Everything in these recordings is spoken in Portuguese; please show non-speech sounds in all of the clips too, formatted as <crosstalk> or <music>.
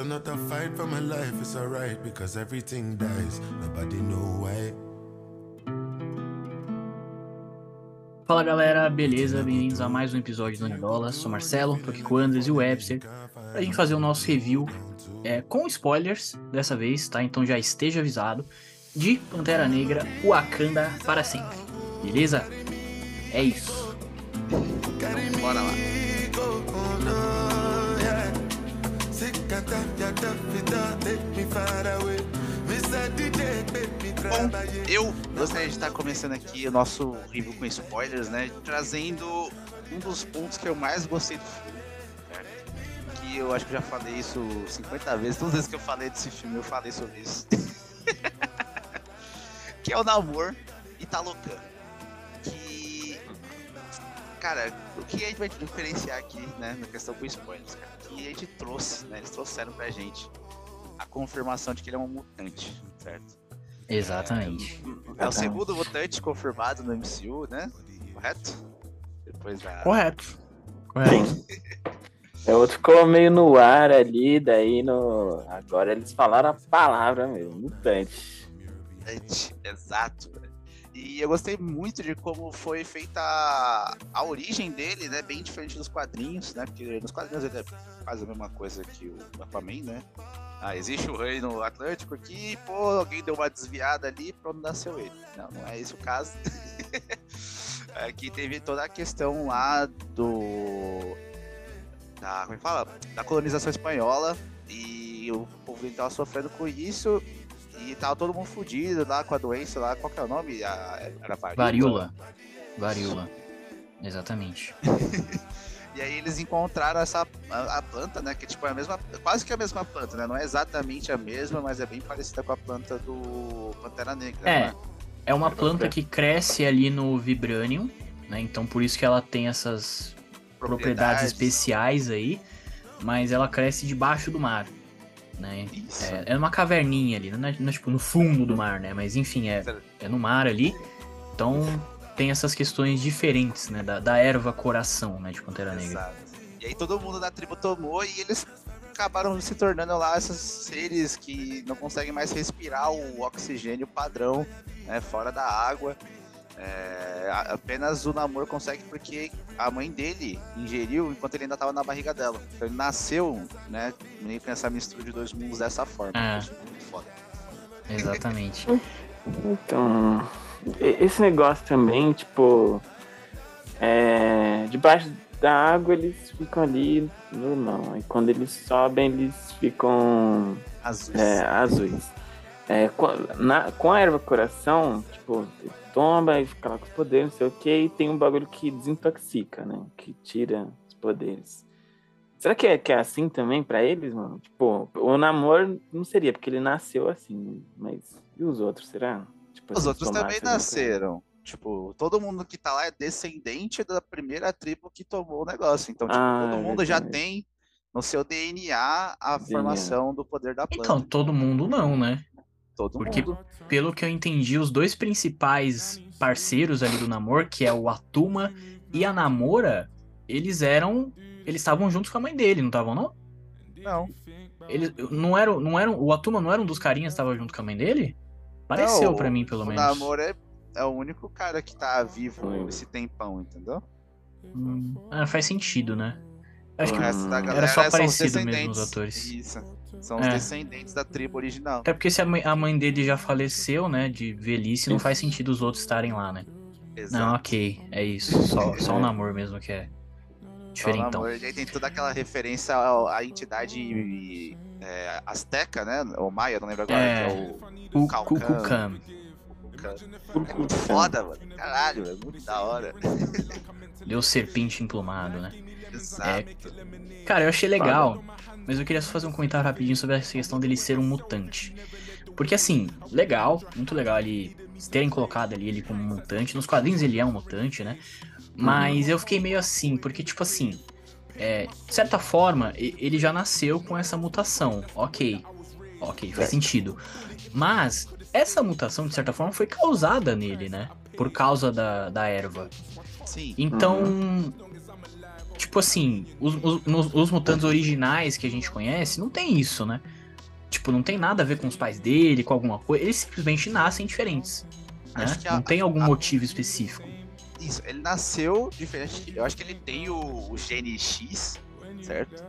Another fight for my life. It's alright because everything dies. Nobody know why. Fala galera, beleza? Bem-vindos a mais um episódio do Unidola. Sou Marcelo, tô aqui com o Andres e o Webster pra gente fazer o nosso review é, com spoilers dessa vez, tá? Então já esteja avisado de Pantera Negra Wakanda para sempre, beleza? É isso. Bora lá. Bom, eu gostaria de estar começando aqui o nosso review com spoilers, né? Trazendo um dos pontos que eu mais gostei do filme. Eu acho que eu já falei isso 50 vezes. Todas as vezes que eu falei desse filme, eu falei sobre isso. <laughs> que é o namoro Italocan. Que. Cara, o que a gente vai diferenciar aqui, né, na questão com spoilers, cara? Que a gente trouxe, né? Eles trouxeram pra gente a confirmação de que ele é um mutante, certo? Exatamente. É o segundo mutante confirmado no MCU, né? Correto? Depois da. Correto. Correto. <laughs> É, outro ficou meio no ar ali, daí no. Agora eles falaram a palavra mesmo, mutante. Mutante, Exato. E eu gostei muito de como foi feita a, a origem dele, né? Bem diferente dos quadrinhos, né? Porque nos quadrinhos ele é quase a mesma coisa que o Aquaman, né? Ah, existe o reino Atlântico aqui, pô, alguém deu uma desviada ali pronto, nasceu ele. Não, não é esse o caso. <laughs> Aqui teve toda a questão lá do. Da, como é que fala? Da colonização espanhola e o povo dele tava sofrendo com isso e tava todo mundo fudido lá com a doença lá, qual que é o nome? A- Era Varíola. Varíola. Exatamente. <laughs> E aí eles encontraram essa a, a planta, né? Que tipo é a mesma, quase que a mesma planta, né? Não é exatamente a mesma, mas é bem parecida com a planta do Pantera Negra. É. né? É uma planta que cresce ali no Vibranium, né? Então por isso que ela tem essas propriedades especiais aí, mas ela cresce debaixo do mar, né? É, é numa caverninha ali, não é, não é, tipo no fundo do mar, né? Mas enfim, é, é no mar ali. Então tem essas questões diferentes, né? Da, da erva coração, né? De Pantera Negra. Exato. E aí todo mundo da tribo tomou e eles acabaram se tornando lá esses seres que não conseguem mais respirar o oxigênio padrão, né, fora da água. É, apenas o namoro consegue porque a mãe dele ingeriu enquanto ele ainda estava na barriga dela. Então ele nasceu, né, meio com essa mistura de dois mundos dessa forma. É. Eu acho muito foda. Exatamente. <laughs> Então, e- esse negócio também, tipo, é, debaixo da água eles ficam ali normal. Aí quando eles sobem, eles ficam Azuis. é, azuis. É, com, na- com a erva coração, tipo, ele toma e fica lá com os poderes, não sei o que, e tem um bagulho que desintoxica, né? Que tira os poderes. Será que é, que é assim também pra eles, mano? Tipo, o namoro não seria, porque ele nasceu assim, mas e os outros, será? Tipo, Os se outros também nasceram. Tipo, todo mundo que tá lá é descendente da primeira tribo que tomou o negócio. Então, tipo, Ah, todo mundo já tem no seu DNA a DNA. formação do poder da planta. Então, todo mundo não, né? Todo porque- mundo. Pelo que eu entendi, os dois principais parceiros ali do Namor, que é o Atuma e a Namora, eles eram. Eles estavam juntos com a mãe dele, não estavam, não? Não. Eles não eram, não eram. O Atuma não era um dos carinhas que estava junto com a mãe dele? Pareceu pra mim, pelo o menos. Namor é, é o único cara que tá vivo Hum. esse tempão, entendeu? Hum, ah, faz sentido, né? Acho o que da Era só são os parecido mesmo os atores. Isso. São os É. descendentes da tribo original. Até porque se a mãe, a mãe dele já faleceu, né? De velhice, não faz sentido os outros estarem lá, né? Exato. Não, ok. É isso. Só, só o namoro mesmo que é diferentão. Namor, e aí tem toda aquela referência à entidade é, azteca, né? Ou maia, não lembro agora, É. é o. Kukulkan. É muito foda, mano. Caralho, é muito da hora. Deus serpente emplumado, né? Exato. Cara, eu achei legal, mas eu queria só fazer um comentário rapidinho sobre essa questão dele ser um mutante. Porque assim, legal, muito legal ele terem colocado ali ele como mutante. Nos quadrinhos ele é um mutante, né? Mas eu fiquei meio assim, porque tipo assim, é, de certa forma, ele já nasceu com essa mutação, ok. Ok, faz sentido. Mas essa mutação, de certa forma, foi causada nele, né? Por causa da, da erva. Sim. Então, tipo assim, os, os, os mutantes originais que a gente conhece não tem isso, né? Tipo, não tem nada a ver com os pais dele, com alguma coisa. Eles simplesmente nascem diferentes. Né? Que a- Não tem algum a- motivo específico. Isso, ele nasceu diferente. Eu acho que ele tem o, o gene X, certo?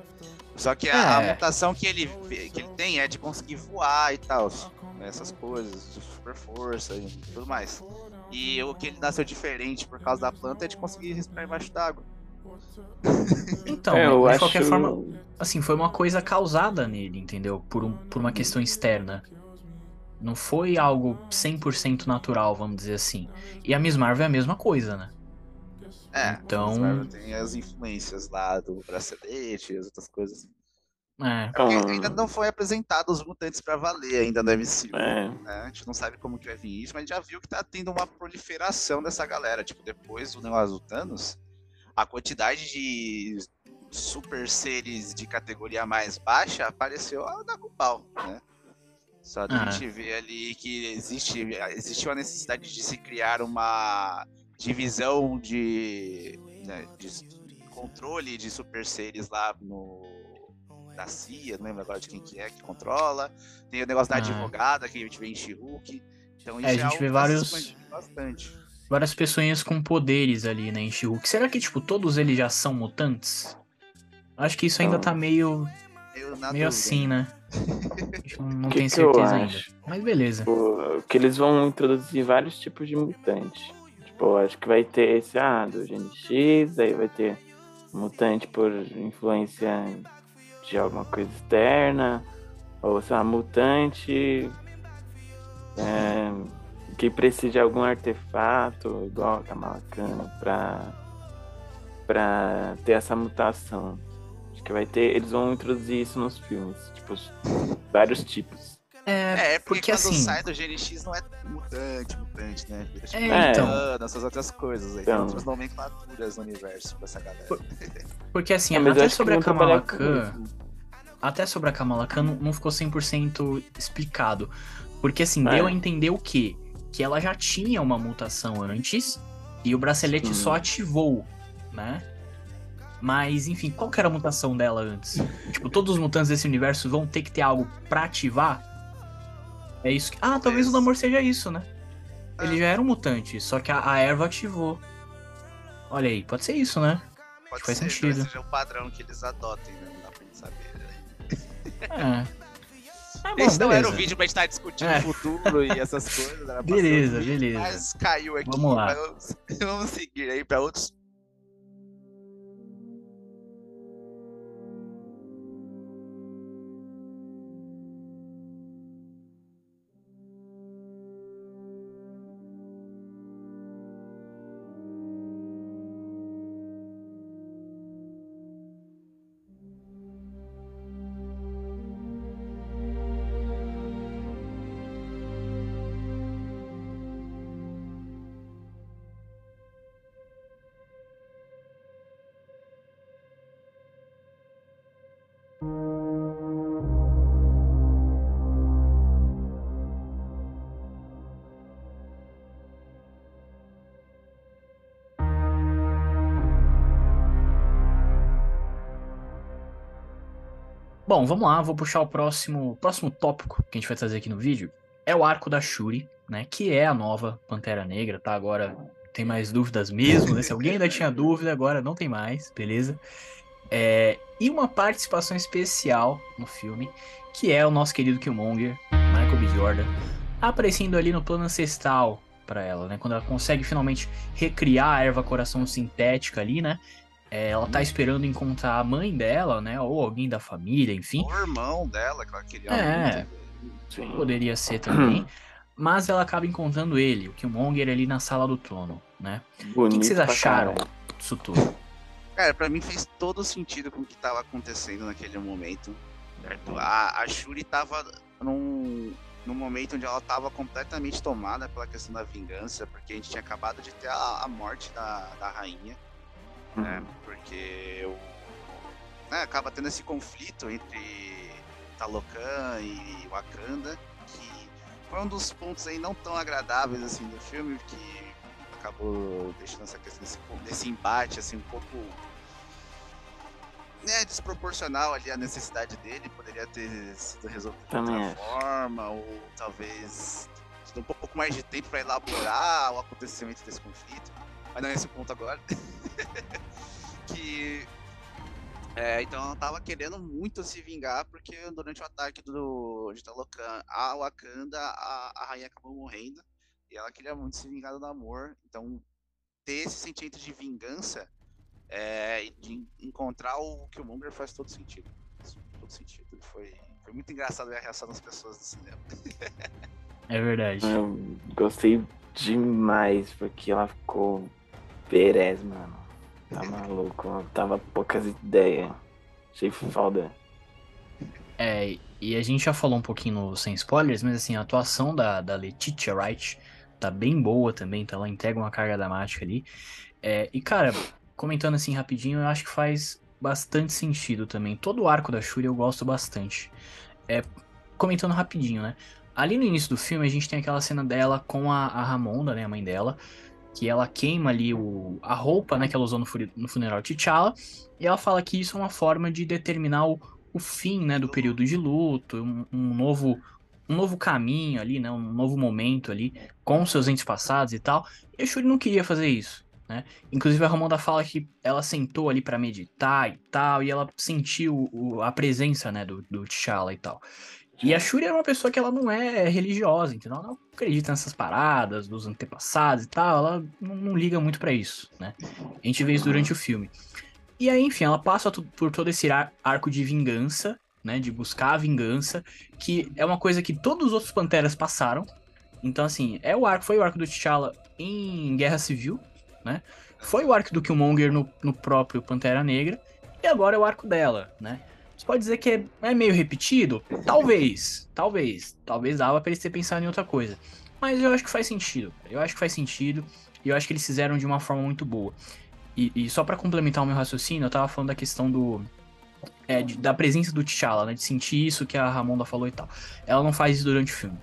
Só que a, a É. mutação que ele, que ele tem é de conseguir voar e tal. né, Essas coisas, de super força e tudo mais. E o que ele nasceu diferente por causa da planta é de conseguir respirar embaixo d'água. <laughs> Então, É, eu de acho... qualquer forma, assim, foi uma coisa causada nele, entendeu? Por, um, por uma questão externa. Não foi algo 100% natural, vamos dizer assim. E a Miss Marvel é a mesma coisa, né? É, Então- Marvel tem as influências lá do bracelete e as outras coisas. É. Porque Então, ainda não foi apresentado os mutantes pra valer ainda no MCU. É, né? A gente não sabe como que vai vir isso, mas a gente já viu que tá tendo uma proliferação dessa galera. Tipo, depois do negócio do Thanos, a quantidade de super seres de categoria mais baixa apareceu a dar com pau, né? Só da Ah. gente ver ali que existe, existiu a necessidade de se criar uma divisão de, né, de controle de super seres lá no da CIA, não lembro agora de quem que é que controla. Tem o negócio da Ah. advogada que a gente vê em She-Hulk. Então isso É, a gente algo vê que tá vários- bastante. Várias pessoas com poderes ali, né, em She-Hulk. Será que, tipo, todos eles já são mutantes? Acho que isso ainda Não. tá meio, meio dúvida, assim, né? <laughs> A gente não, Que tem que certeza ainda. acho? Mas beleza. Tipo, que eles vão introduzir vários tipos de mutante. Tipo, acho que vai ter esse, ah, do gene X, aí vai ter mutante por influência de alguma coisa externa, ou sei lá, mutante é, que precisa de algum artefato, igual a Kamala Khan, pra, pra ter essa mutação. Acho que vai ter, eles vão introduzir isso nos filmes, tipo, vários tipos. É, É, porque, Porque, quando assim- sai do GNX não é mutante, mutante, né? Vira, tipo, É, então. essas outras coisas aí. Então. Tem outras nomenclaturas no universo pra essa galera. porque assim, É, eu até sobre a vão Kamala trabalhar com Khan, isso. até sobre a Kamala Khan não, não ficou 100% explicado. Porque assim, É. deu a entender o quê? Que ela já tinha uma mutação antes e o bracelete Sim. só ativou, né? Mas, enfim, qual que era a mutação dela antes? tipo, todos os mutantes desse universo vão ter que ter algo pra ativar? É isso que... Ah, talvez o. Namor seja isso, né? Ele Ah. já era um mutante, só que a, a erva ativou. Olha aí, pode ser isso, né? Pode faz ser, sentido. talvez seja o padrão que eles adotem, né? Não dá pra gente saber. Né? É. Bom, Esse não era o vídeo pra gente estar discutindo É. o futuro e essas coisas. Beleza, beleza. Mas caiu aqui. Vamos lá. mas Vamos <laughs> seguir aí pra outros. Bom, vamos lá, vou puxar o próximo, próximo tópico que a gente vai trazer aqui no vídeo. É o arco da Shuri, né? Que é a nova Pantera Negra, tá? Agora tem mais dúvidas mesmo, né? Se alguém ainda tinha dúvida, agora não tem mais, beleza? É, e uma participação especial no filme, que é o nosso querido Killmonger, Michael B. Jordan, aparecendo ali no plano ancestral pra ela, né? Quando ela consegue finalmente recriar a erva coração sintética ali, né? É, ela tá esperando encontrar a mãe dela, né? Ou alguém da família, enfim. O irmão dela, que ela queria É. muito. Poderia ser também. <clears throat> Mas ela acaba encontrando ele, o Killmonger, ali na sala do trono, né? Bonito O que, que vocês acharam disso tudo? Cara, pra mim fez todo sentido com o que tava acontecendo naquele momento. Certo? A, a Shuri tava num, num momento onde ela tava completamente tomada pela questão da vingança, porque a gente tinha acabado de ter a, a morte da, da rainha, né? Uhum. Porque o, né, acaba tendo esse conflito entre Talocan e Wakanda, que foi um dos pontos aí não tão agradáveis assim do filme, que acabou deixando essa questão desse, desse embate assim um pouco né, desproporcional ali a necessidade dele, poderia ter sido resolvido de outra forma, ou talvez um pouco mais de tempo para elaborar o acontecimento desse conflito, mas não é esse ponto agora. <laughs> <laughs> que é, então ela tava querendo muito se vingar, porque durante o ataque do de Talocan a Wakanda, a, a rainha acabou morrendo. E ela queria muito se vingar do amor. Então, ter esse sentimento de vingança é, de encontrar o Killmonger faz todo sentido. Faz todo sentido. Foi, foi muito engraçado ver a reação das pessoas no cinema. é verdade. Eu gostei demais, porque ela ficou Perez, mano. Tá maluco, tava poucas ideias. Achei foda. É, e a gente já falou um pouquinho no, sem spoilers, mas assim, a atuação da, da Letitia Wright tá bem boa também, então ela entrega uma carga dramática ali. É, e cara, comentando assim rapidinho, eu acho que faz bastante sentido também. Todo o arco da Shuri eu gosto bastante. É, comentando rapidinho, né? Ali no início do filme a gente tem aquela cena dela com a, a Ramonda, né, a mãe dela, que ela queima ali o, a roupa né, que ela usou no, no funeral de T'Challa, e ela fala que isso é uma forma de determinar o, o fim né, do período de luto, um, um, novo um novo caminho ali, né, um novo momento ali com seus entes passados e tal. E a Shuri não queria fazer isso, né? Inclusive a Ramonda fala que ela sentou ali para meditar e tal, e ela sentiu o, a presença, né, do, do T'Challa e tal. E a Shuri é uma pessoa que ela não é religiosa, entendeu? Ela não acredita nessas paradas dos antepassados e tal, ela não, não liga muito para isso, né? A gente vê isso durante o filme. E aí, enfim, ela passa por todo esse arco de vingança, né? De buscar a vingança, que é uma coisa que todos os outros Panteras passaram. Então, assim, é o arco, foi o arco do T'Challa em Guerra Civil, né? Foi o arco do Killmonger no, no próprio Pantera Negra, e agora é o arco dela, né? Você pode dizer que é, é meio repetido? Talvez, talvez. Talvez dava pra eles ter pensado em outra coisa. Mas eu acho que faz sentido. Eu acho que faz sentido. E eu acho que eles fizeram de uma forma muito boa. E, e só para complementar o meu raciocínio, eu tava falando da questão do. É, de, da presença do T'Challa, né? De sentir isso que a Ramonda falou e tal. Ela não faz isso durante o filme.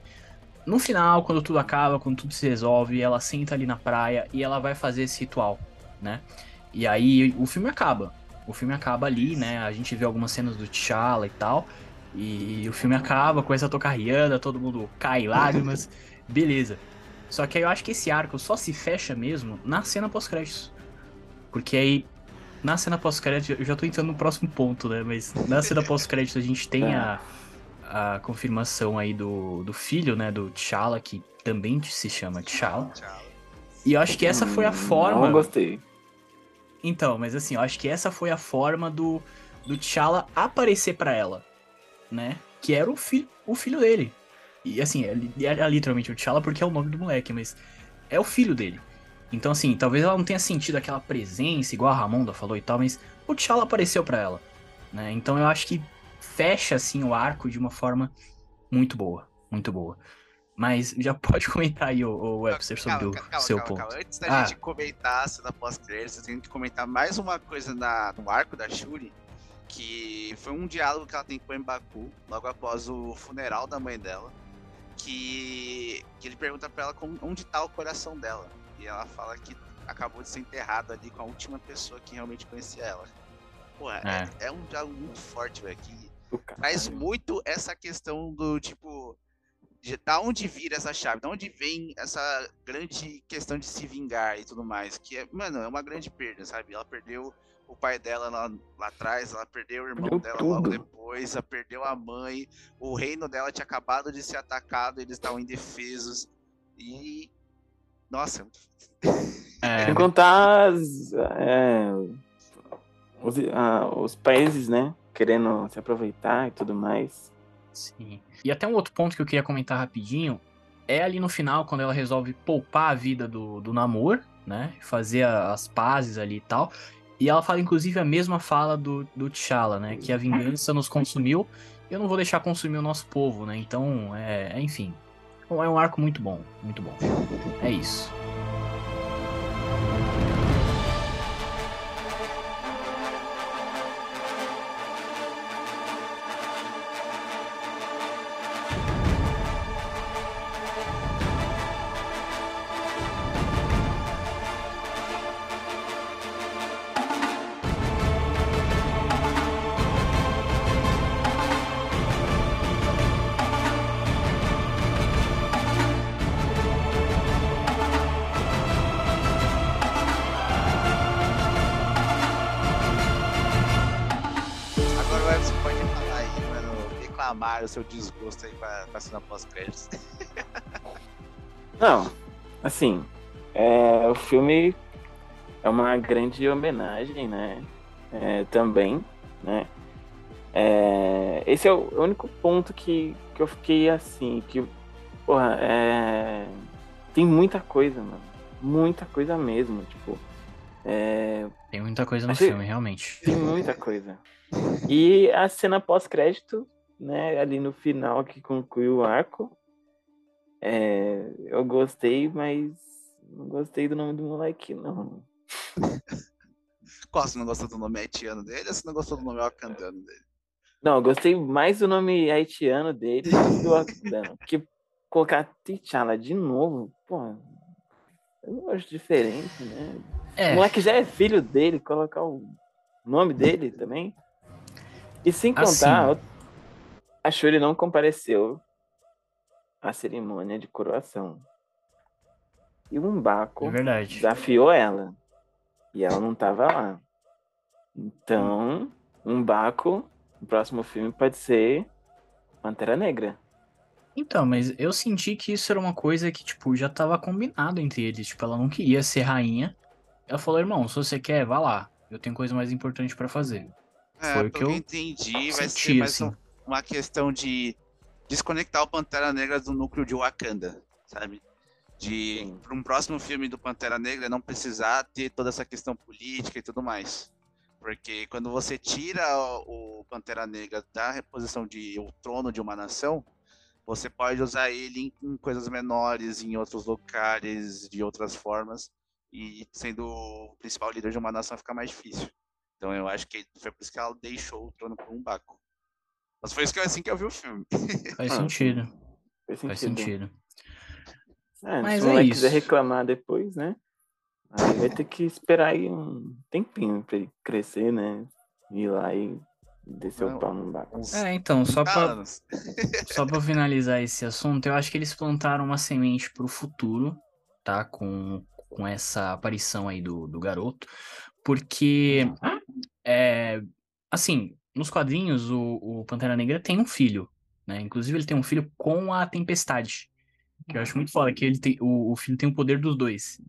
No final, quando tudo acaba, quando tudo se resolve, ela senta ali na praia e ela vai fazer esse ritual, né? E aí o filme acaba o filme acaba ali, né? A gente vê algumas cenas do T'Challa e tal. E o filme acaba, começa a tocar Rihanna, todo mundo cai lágrimas. <laughs> beleza. Só que aí eu acho que esse arco só se fecha mesmo na cena pós-créditos. Porque aí, na cena pós-crédito, eu já tô entrando no próximo ponto, né? Mas na cena pós-crédito a gente tem é. a, a confirmação aí do, do filho, né? Do T'Challa, que também se chama T'Challa. E eu acho que essa foi a forma. Não gostei. Então, mas assim, eu acho que essa foi a forma do, do T'Challa aparecer para ela, né? Que era o, fi o filho dele. E assim, é, é, literalmente o T'Challa porque é o nome do moleque, mas é o filho dele. Então, assim, talvez ela não tenha sentido aquela presença, igual a Ramonda falou e tal, mas o T'Challa apareceu para ela, né? Então eu acho que fecha, assim, o arco de uma forma muito boa, muito boa. Mas já pode <laughs> comentar aí, o, Webster, sobre calma, o calma, seu calma, ponto. Antes da ah. gente comentar a cena pós-créditos, eu tenho que comentar mais uma coisa na, no arco da Shuri, que foi um diálogo que ela tem com o Mbaku, logo após o funeral da mãe dela, que, que ele pergunta pra ela como, onde tá o coração dela. E ela fala que acabou de ser enterrado ali com a última pessoa que realmente conhecia ela. Pô, é, é. é um diálogo muito forte, velho, que traz muito essa questão do tipo da onde vira essa chave, da onde vem essa grande questão de se vingar e tudo mais, que é, mano, é uma grande perda, sabe? Ela perdeu o pai dela lá, lá atrás, ela perdeu o irmão perdeu dela tudo. logo depois, ela perdeu a mãe, o reino dela tinha acabado de ser atacado, eles estavam indefesos e nossa, é. sem contar as, é, os, ah, os países, né, querendo se aproveitar e tudo mais. Sim. E até um outro ponto que eu queria comentar rapidinho é ali no final, quando ela resolve poupar a vida do, do Namor, né? Fazer a, as pazes ali e tal. E ela fala, inclusive, a mesma fala do, do T'Challa, né? Que a vingança nos consumiu eu não vou deixar consumir o nosso povo, né? Então, é, é enfim. É um arco muito bom, muito bom. É isso. O seu desgosto aí com a, com a cena pós-créditos. <laughs> Não, assim, é, o filme é uma grande homenagem, né? É, também, né? É, esse é o único ponto que, que eu fiquei assim, que, porra, é, tem muita coisa, mano. Muita coisa mesmo, tipo. É, Tem muita coisa no Achei- filme, realmente. tem muita coisa. <laughs> E a cena pós-crédito, né, ali no final que conclui o arco, é, eu gostei, mas não gostei do nome do moleque, não. <laughs> Qual, você não gostou do nome haitiano dele ou você não gostou do nome wakandano dele? Não, eu gostei mais do nome haitiano dele do que do Wakandano. Porque <laughs> colocar T'Challa de novo, pô, eu acho diferente, né? O É, moleque já é filho dele, colocar o nome dele também. E sem contar, Assim. A Shuri não compareceu à cerimônia de coroação. E o Umbaco é desafiou ela. E ela não tava lá. Então, Umbaco, o próximo filme pode ser Pantera Negra. Então, mas eu senti que isso era uma coisa que, tipo, já tava combinado entre eles. Tipo, ela não queria ser rainha. Ela falou, irmão, se você quer, vá lá. Eu tenho coisa mais importante pra fazer. É, Foi o que eu entendi, vai ser senti, mais assim. um- uma questão de desconectar o Pantera Negra do núcleo de Wakanda, sabe? De para um próximo filme do Pantera Negra não precisar ter toda essa questão política e tudo mais. Porque quando você tira o, o Pantera Negra da reposição de o trono de uma nação, você pode usar ele em, em coisas menores, em outros locais, de outras formas, e sendo o principal líder de uma nação fica mais difícil. Então eu acho que foi por isso que ela deixou o trono por um Baco. Mas foi isso que eu, assim que eu vi o filme. <laughs> Faz sentido. Faz Faz sentido. sentido. É, Mas se o é isso. quiser reclamar depois, né? Aí vai ter que esperar aí um tempinho pra ele crescer, né? Ir lá e descer Não. o pau no barco. É, então, só pra. <laughs> Só pra finalizar esse assunto, eu acho que eles plantaram uma semente pro futuro, tá? Com, com essa aparição aí do, do garoto. Porque, é, assim, nos quadrinhos, o, o Pantera Negra tem um filho, né? Inclusive, ele tem um filho com a Tempestade. Que eu acho muito foda, que ele tem, o, o filho tem o poder dos dois.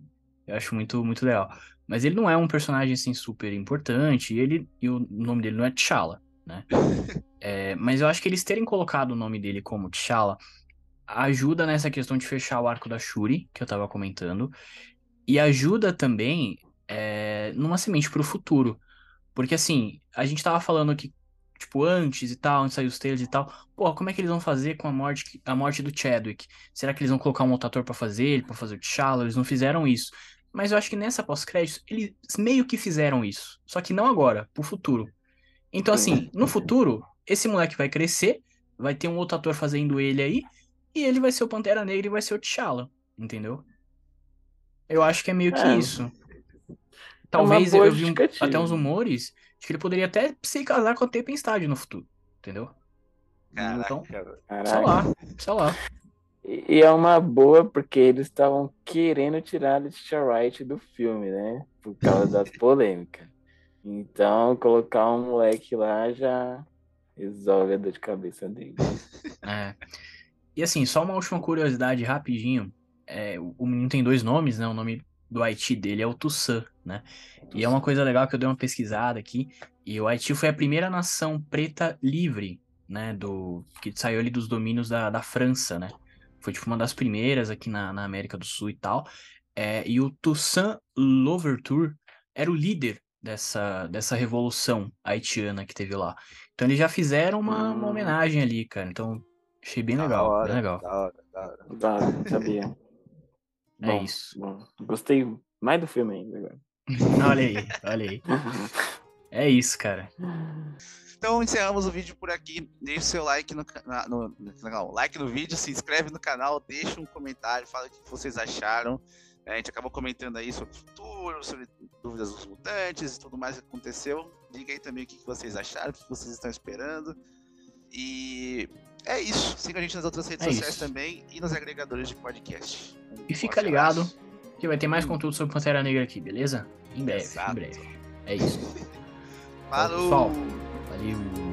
Eu acho muito, muito legal. Mas ele não é um personagem, assim, super importante. E, ele, e o nome dele não é T'Challa, né? <laughs> É, mas eu acho que eles terem colocado o nome dele como T'Challa ajuda nessa questão de fechar o arco da Shuri, que eu tava comentando, e ajuda também é, numa semente pro futuro. Porque assim, a gente tava falando que, tipo, antes e tal, antes saiu os trailers e tal, pô, como é que eles vão fazer com a morte, a morte do Chadwick? Será que eles vão colocar um outro ator pra fazer ele, pra fazer o T'Challa? Eles não fizeram isso. Mas eu acho que nessa pós-créditos, eles meio que fizeram isso. Só que não agora, pro futuro. Então, assim, no futuro, esse moleque vai crescer, vai ter um outro ator fazendo ele aí, e ele vai ser o Pantera Negra e vai ser o T'Challa, entendeu? Eu acho que é meio que É. isso. Talvez boa eu vi um- até uns rumores de que ele poderia até se casar com a Tempestade no futuro, entendeu? Caraca, Então, cara. sei Caraca. lá, sei lá. E é uma boa porque eles estavam querendo tirar a Letitia Wright do filme, né? Por causa das <laughs> polêmicas. Então, colocar um moleque lá já resolve a dor de cabeça dele. É. E assim, só uma última curiosidade rapidinho. É, o o menino tem dois nomes, né? O nome do Haiti dele é o Toussaint, né? E é uma coisa legal que eu dei uma pesquisada aqui. E o Haiti foi a primeira nação preta livre, né? Do, que saiu ali dos domínios da, da França, né? Foi tipo uma das primeiras aqui na, na América do Sul e tal. É, e o Toussaint Louverture era o líder dessa, dessa revolução haitiana que teve lá. Então eles já fizeram uma, uma Hum. homenagem ali, cara. Então achei bem Da legal, hora, bem legal. Da hora, da hora. Tá, não sabia. É Bom, isso. bom, gostei mais do filme ainda agora. <laughs> olha aí, olha aí. <laughs> É isso, cara. Então encerramos o vídeo por aqui. Deixe seu like no, ca- na- no, no canal, like no vídeo, se inscreve no canal, deixa um comentário, fala o que vocês acharam. É, A gente acabou comentando aí sobre o futuro, sobre dúvidas dos mutantes e tudo mais que aconteceu. Diga aí também o que vocês acharam, o que vocês estão esperando. E é isso. Siga a gente nas outras redes É sociais isso. também e nos agregadores de podcast. Um E fica ligado abraço. que vai ter mais conteúdo sobre Pantera Negra aqui, beleza? Em breve, Exato. em breve. É isso. <laughs> Falou! pessoal. Valeu.